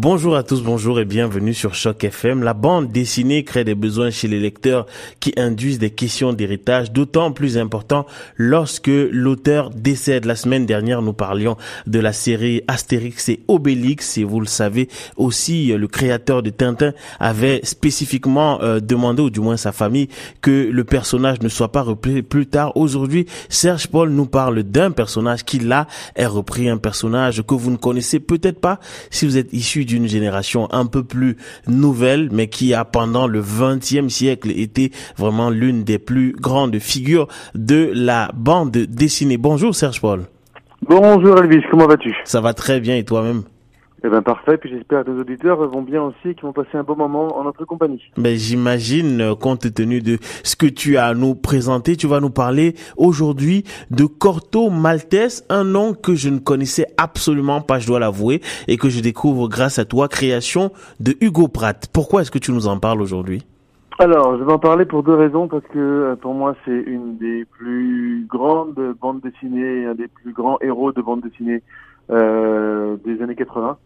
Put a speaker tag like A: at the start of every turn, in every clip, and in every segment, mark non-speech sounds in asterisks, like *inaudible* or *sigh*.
A: Bonjour à tous, bonjour et bienvenue sur Choc FM. La bande dessinée crée des besoins chez les lecteurs qui induisent des questions d'héritage, d'autant plus important lorsque l'auteur décède. La semaine dernière, nous parlions de la série Astérix et Obélix et vous le savez aussi, le créateur de Tintin avait spécifiquement euh, demandé, ou du moins sa famille, que le personnage ne soit pas repris plus tard. Aujourd'hui, Serge Paul nous parle d'un personnage qui là est repris, un personnage que vous ne connaissez peut-être pas si vous êtes issu d'une génération un peu plus nouvelle, mais qui a pendant le XXe siècle été vraiment l'une des plus grandes figures de la bande dessinée. Bonjour Serge Paul.
B: Bonjour Elvis, comment vas-tu?
A: Ça va très bien et toi-même?
B: Eh ben parfait, puis j'espère que nos auditeurs vont bien aussi, qu'ils vont passer un bon moment en notre compagnie.
A: Ben j'imagine, euh, compte tenu de ce que tu as à nous présenter, tu vas nous parler aujourd'hui de Corto Maltese, un nom que je ne connaissais absolument pas, je dois l'avouer, et que je découvre grâce à toi, création de Hugo Pratt. Pourquoi est-ce que tu nous en parles aujourd'hui?
B: Alors, je vais en parler pour deux raisons, parce que euh, pour moi, c'est une des plus grandes bandes dessinées, un des plus grands héros de bande dessinée euh, des années 80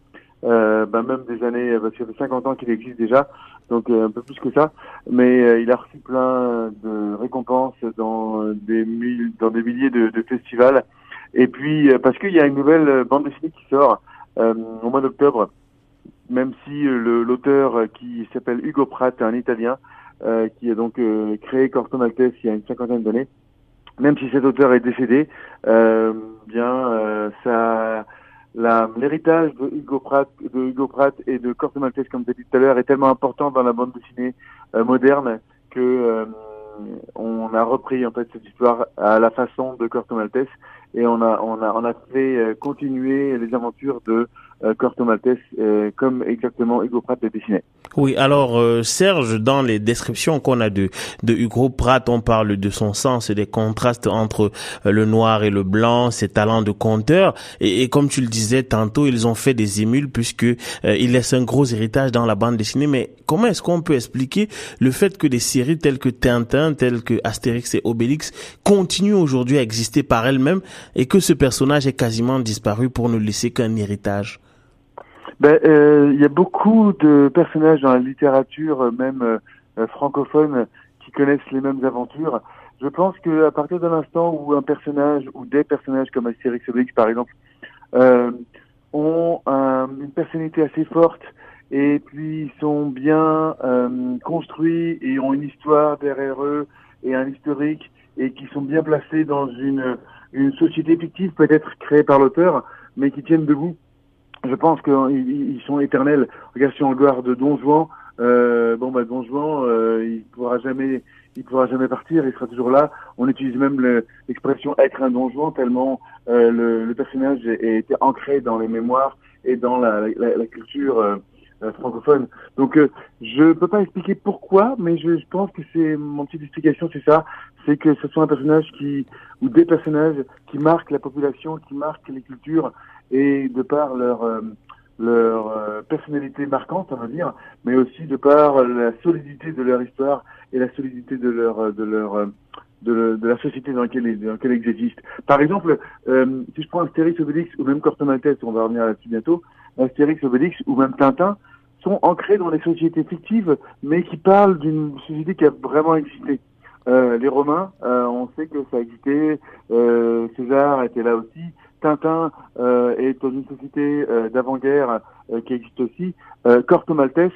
B: euh, ben même des années, parce que ça fait 50 ans qu'il existe déjà, donc euh, un peu plus que ça, mais euh, il a reçu plein de récompenses dans des, dans des milliers de, festivals, et puis euh, parce qu'il y a une nouvelle bande dessinée qui sort au mois d'octobre, même si l'auteur qui s'appelle Hugo Pratt, un Italien, qui a donc créé Corto Maltese il y a une cinquantaine d'années, même si cet auteur est décédé, bien ça l'héritage de Hugo Pratt, de Hugo Pratt et de Corto Maltese, comme as dit tout à l'heure, est tellement important dans la bande dessinée euh, moderne que euh, on a repris en fait cette histoire à la façon de Corto Maltese et on a on a on a fait euh, continuer les aventures de Corto Maltese euh, comme exactement Hugo Pratt le dessinait.
A: Oui, alors Serge, dans les descriptions qu'on a de de Hugo Pratt, on parle de son sens et des contrastes entre le noir et le blanc, ses talents de conteur et, et, comme tu le disais tantôt, ils ont fait des émules puisque il laisse un gros héritage dans la bande dessinée. Mais comment est-ce qu'on peut expliquer le fait que des séries telles que Tintin, telles que Astérix et Obélix continuent aujourd'hui à exister par elles-mêmes et que ce personnage est quasiment disparu pour ne laisser qu'un héritage?
B: Ben, euh, il y a beaucoup de personnages dans la littérature, euh, même euh, francophone, qui connaissent les mêmes aventures. Je pense que à partir de l'instant où un personnage ou des personnages comme Astérix Obélix par exemple ont une personnalité assez forte et puis sont bien construits et ont une histoire derrière eux et un historique et qui sont bien placés dans une une société fictive peut-être créée par l'auteur, mais qui tiennent debout. Je pense qu'ils sont éternels. Regarde si on regarde Don Juan, euh, bon bah Don Juan, euh, il pourra jamais, il pourra jamais partir, il sera toujours là. On utilise même l'expression être un Don Juan tellement euh, le, le, personnage été ancré dans les mémoires et dans la, la, la culture euh, euh, francophone. Donc euh, je peux pas expliquer pourquoi, mais je, je pense que c'est mon petite explication, c'est ça, c'est que ce soit un personnage qui ou des personnages qui marquent la population, qui marquent les cultures et de par leur euh, leur personnalité marquante, on va dire, mais aussi de par la solidité de leur histoire et la solidité de leur de leur de, de, la société dans laquelle, dans laquelle ils existent. Par exemple, euh, si je prends Astérix Obélix ou même Corto Maltese, on va revenir là-dessus bientôt, Astérix Obélix ou même Tintin, sont ancrés dans des sociétés fictives, mais qui parlent d'une société qui a vraiment existé. Euh, les Romains, euh, on sait que ça a existé, euh, César était là aussi, Tintin euh, est dans une société euh, d'avant-guerre euh, qui existe aussi, Corto Maltese,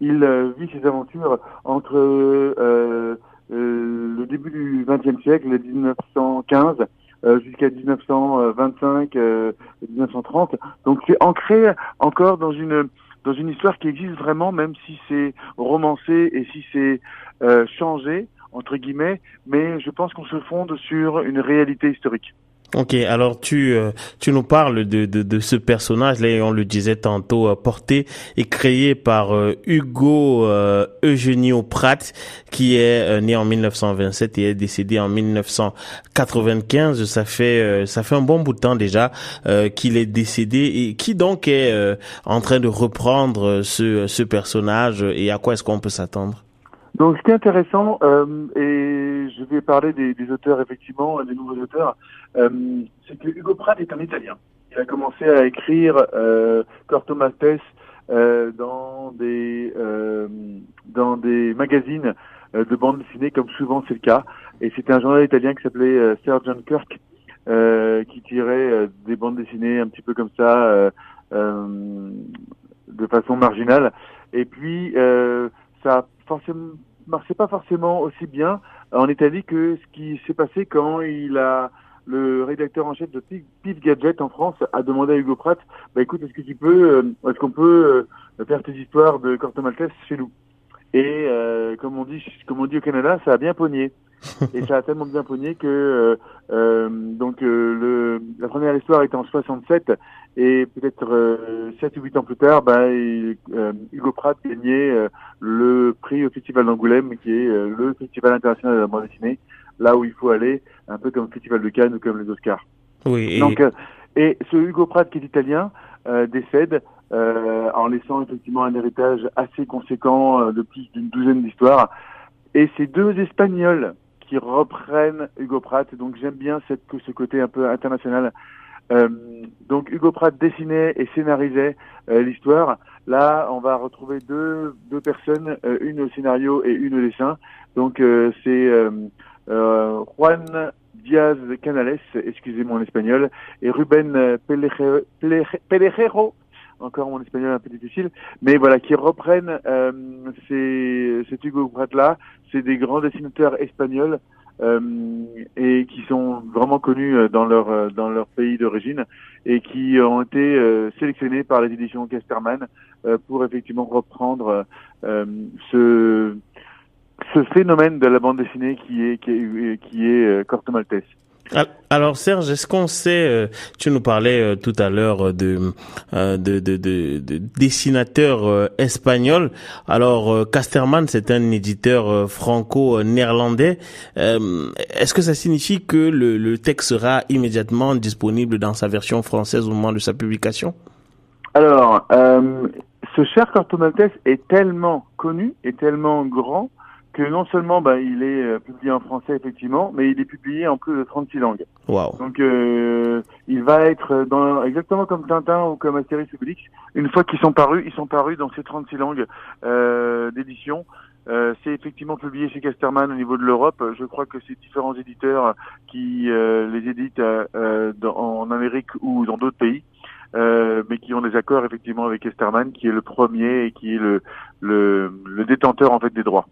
B: il vit ses aventures entre le début du XXe siècle, 1915, jusqu'à 1925, 1930. Donc c'est ancré encore dans une dans une histoire qui existe vraiment, même si c'est romancé et si c'est euh, changé entre guillemets, mais je pense qu'on se fonde sur une réalité historique.
A: Ok, alors tu euh, tu nous parles de, de, de ce personnage là, on le disait tantôt, euh, porté et créé par euh, Hugo Eugenio Pratt, qui est né en 1927 et est décédé en 1995. Ça fait ça fait un bon bout de temps déjà qu'il est décédé et qui donc est en train de reprendre ce ce personnage et à quoi est-ce qu'on peut s'attendre?
B: Donc, ce qui est intéressant, euh, et je vais parler des, auteurs, effectivement, des nouveaux auteurs, euh, c'est que Hugo Pratt est un Italien. Il a commencé à écrire euh, Corto Maltese dans des dans des magazines de bande dessinée, comme souvent c'est le cas. Et c'était un journal italien qui s'appelait Sergeant Kirk, qui tirait des bandes dessinées un petit peu comme ça, de façon marginale. Et puis ça forcément marchait pas forcément aussi bien en Italie que ce qui s'est passé quand il a le rédacteur en chef de Pif Gadget en France a demandé à Hugo Pratt, bah écoute, est-ce que tu peux, euh, est-ce qu'on peut euh, faire tes histoires de Corto Maltese chez nous? Et euh, comme on dit, comme on dit au Canada, ça a bien pogné. *laughs* et ça a tellement bien pogné que donc le, la première histoire était en 67 et peut-être 7 ou 8 ans plus tard, bah, Hugo Pratt gagnait le prix au Festival d'Angoulême, qui est le festival international de la bande dessinée, là où il faut aller, un peu comme le Festival de Cannes ou comme les Oscars.
A: Oui.
B: Et... Donc, euh, et ce Hugo Pratt qui est italien euh, décède euh, en laissant effectivement un héritage assez conséquent euh, de plus d'une douzaine d'histoires. Et c'est deux Espagnols qui reprennent Hugo Pratt. Donc j'aime bien cette, ce côté un peu international. Euh, donc Hugo Pratt dessinait et scénarisait l'histoire. Là, on va retrouver deux, deux personnes, une au scénario et une au dessin. Donc c'est euh, Juan Diaz Canales, excusez-moi en espagnol, et Ruben Pelejero, encore mon espagnol un peu difficile, mais voilà, qui reprennent euh, ces, cet Hugo Pratt-là, c'est des grands dessinateurs espagnols euh, et qui sont vraiment connus euh, dans leur euh, dans leur pays d'origine et qui ont été euh, sélectionnés par les éditions Casterman pour effectivement reprendre ce ce phénomène de la bande dessinée qui est qui est, qui est euh, Corto Maltese.
A: Alors Serge, est-ce qu'on sait, euh, tu nous parlais euh, tout à l'heure de, de, de, de, de. Alors Casterman, c'est un éditeur franco-néerlandais. Est-ce que ça signifie que le, le texte sera immédiatement disponible dans sa version française au moment de sa publication?
B: Alors, ce cher Corto Maltese est tellement connu et tellement grand que non seulement bah, il est euh, publié en français effectivement, mais il est publié en plus de 36 langues.
A: Wow.
B: Donc euh, il va être dans exactement comme Tintin ou comme Astérix Obélix. Une fois qu'ils sont parus, ils sont parus dans ces 36 langues euh, d'édition. Euh, c'est effectivement publié chez Casterman au niveau de l'Europe. Je crois que c'est différents éditeurs qui euh, les éditent euh, dans, en Amérique ou dans d'autres pays. mais qui ont des accords effectivement avec Casterman, qui est le premier et qui est le, le, le détenteur en fait des droits.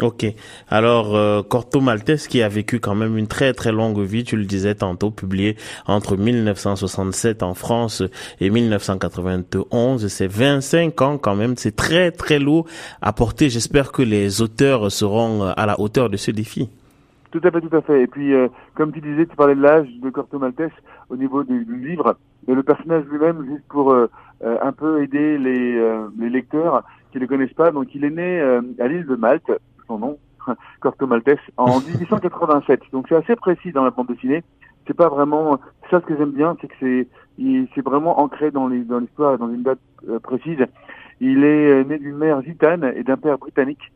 A: Ok. Alors, euh, Corto Maltese, qui a vécu quand même une très très longue vie, tu le disais tantôt, publié entre 1967 en France et 1991, c'est 25 ans quand même, c'est très très lourd à porter. J'espère que les auteurs seront à la hauteur de ce défi.
B: Tout à fait, tout à fait. Et puis, euh, comme tu disais, tu parlais de l'âge de Corto Maltese au niveau du, livre, mais le personnage lui-même, juste pour euh, euh, un peu aider les, les lecteurs qui ne le connaissent pas, donc il est né à l'île de Malte, son nom, *laughs* Corto Maltese, en *laughs* 1887. Donc c'est assez précis dans la bande dessinée. C'est pas vraiment ça ce que j'aime bien, c'est que c'est c'est vraiment ancré dans les dans l'histoire, dans une date euh, précise. Il est euh, né d'une mère gitane et d'un père britannique,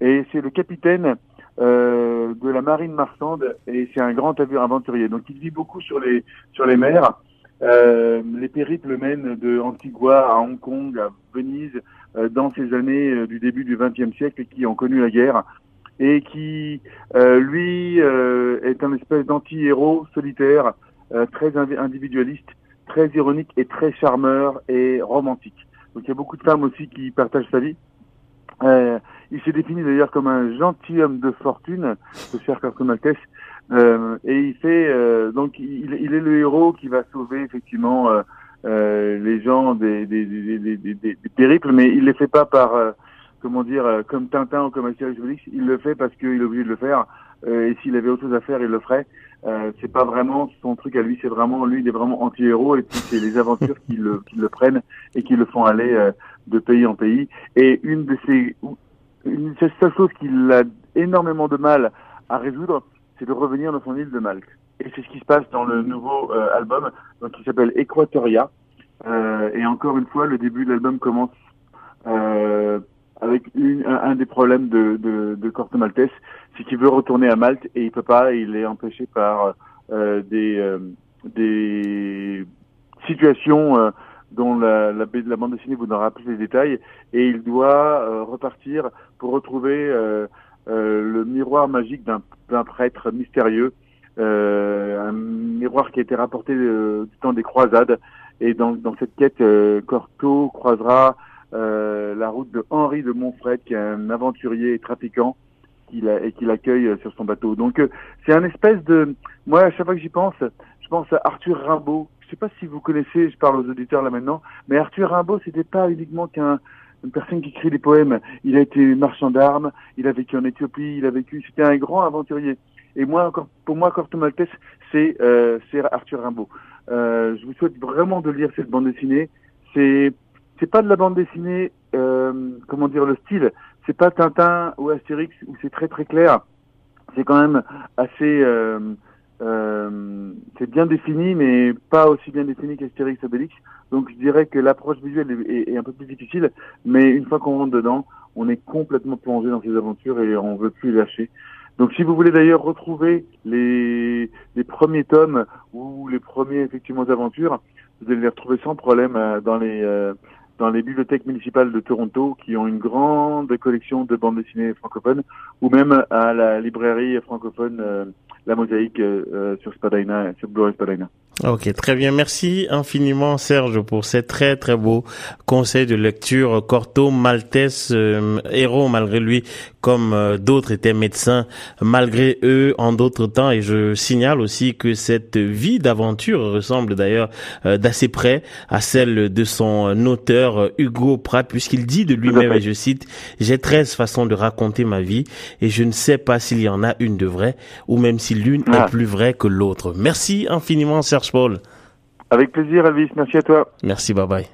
B: et c'est le capitaine euh, de la marine marchande et c'est un grand aventurier. Donc il vit beaucoup sur les sur les mers. Euh, les périples mènent de Antigua à Hong Kong, à Venise, euh, dans ces années euh, du début du XXe siècle qui ont connu la guerre et qui, lui, est un espèce d'anti-héros solitaire, très individualiste, très ironique et très charmeur et romantique. Donc il y a beaucoup de femmes aussi qui partagent sa vie. Euh, il s'est défini d'ailleurs comme un gentilhomme de fortune, ce cher Carson Maltese, euh, et il fait euh, donc il, est le héros qui va sauver effectivement euh, euh les gens des, des, des, des, périples, mais il les fait pas par euh, comment dire comme Tintin ou comme Astérix Obélix, il le fait parce qu'il est obligé de le faire. et s'il avait autre chose à faire, il le ferait. c'est pas vraiment son truc à lui, c'est vraiment lui, il est vraiment anti-héros et puis c'est les aventures qui le, qui le prennent et qui le font aller de pays en pays. Et une de ces une seule chose qu'il a énormément de mal à résoudre, c'est de revenir dans son île de Malte. Et c'est ce qui se passe dans le nouveau euh, album, donc qui s'appelle Equatoria. Euh, et encore une fois, le début de l'album commence euh, avec une, un, des problèmes de, de, de Corto Maltese, c'est qu'il veut retourner à Malte et il peut pas. Il est empêché par euh, des, euh, des situations dont la, la, bande dessinée vous donnera plus les détails, et il doit euh, repartir pour retrouver euh, euh, le miroir magique d'un prêtre mystérieux, un miroir qui a été rapporté du temps des croisades, et dans, dans cette quête, Corto croisera la route de Henri de Montfred, qui est un aventurier et trafiquant, et qui l'accueille sur son bateau. Donc c'est un espèce de... Moi, à chaque fois que j'y pense, je pense à Arthur Rimbaud, je sais pas si vous connaissez, je parle aux auditeurs là maintenant, mais Arthur Rimbaud, c'était pas uniquement qu'un une personne qui écrit des poèmes. Il a été marchand d'armes, il a vécu en Éthiopie, il a vécu, c'était un grand aventurier. Et moi, encore, pour moi, Corto Maltese, c'est euh, Arthur Rimbaud. Euh, je vous souhaite vraiment de lire cette bande dessinée. C'est c'est pas de la bande dessinée, euh, comment dire, le style. C'est pas Tintin ou Astérix où c'est très très clair. C'est quand même assez euh, euh, c'est bien défini, mais pas aussi bien défini qu'Astérix Obélix. Donc je dirais que l'approche visuelle est, un peu plus difficile, mais une fois qu'on rentre dedans, on est complètement plongé dans ces aventures et on veut plus lâcher. Donc si vous voulez d'ailleurs retrouver les, les premiers tomes ou les premiers effectivement aventures, vous allez les retrouver sans problème euh, dans les euh, dans les bibliothèques municipales de Toronto qui ont une grande collection de bandes dessinées francophones ou même à la librairie francophone euh, La Mosaïque euh, sur Spadina, sur Blu-ray Spadina.
A: Ok, très bien. Merci infiniment Serge pour ces très très beaux conseils de lecture. Corto Maltese, euh, héros malgré lui, comme euh, d'autres étaient médecins malgré eux en d'autres temps. Et je signale aussi que cette vie d'aventure ressemble d'ailleurs euh, d'assez près à celle de son auteur Hugo Pratt, puisqu'il dit de lui-même, et je cite, j'ai 13 façons de raconter ma vie et je ne sais pas s'il y en a une de vraie ou même si l'une est ah. plus vraie que l'autre. Merci infiniment Serge Paul.
B: Avec plaisir, Elvis. Merci à toi.
A: Merci, bye bye.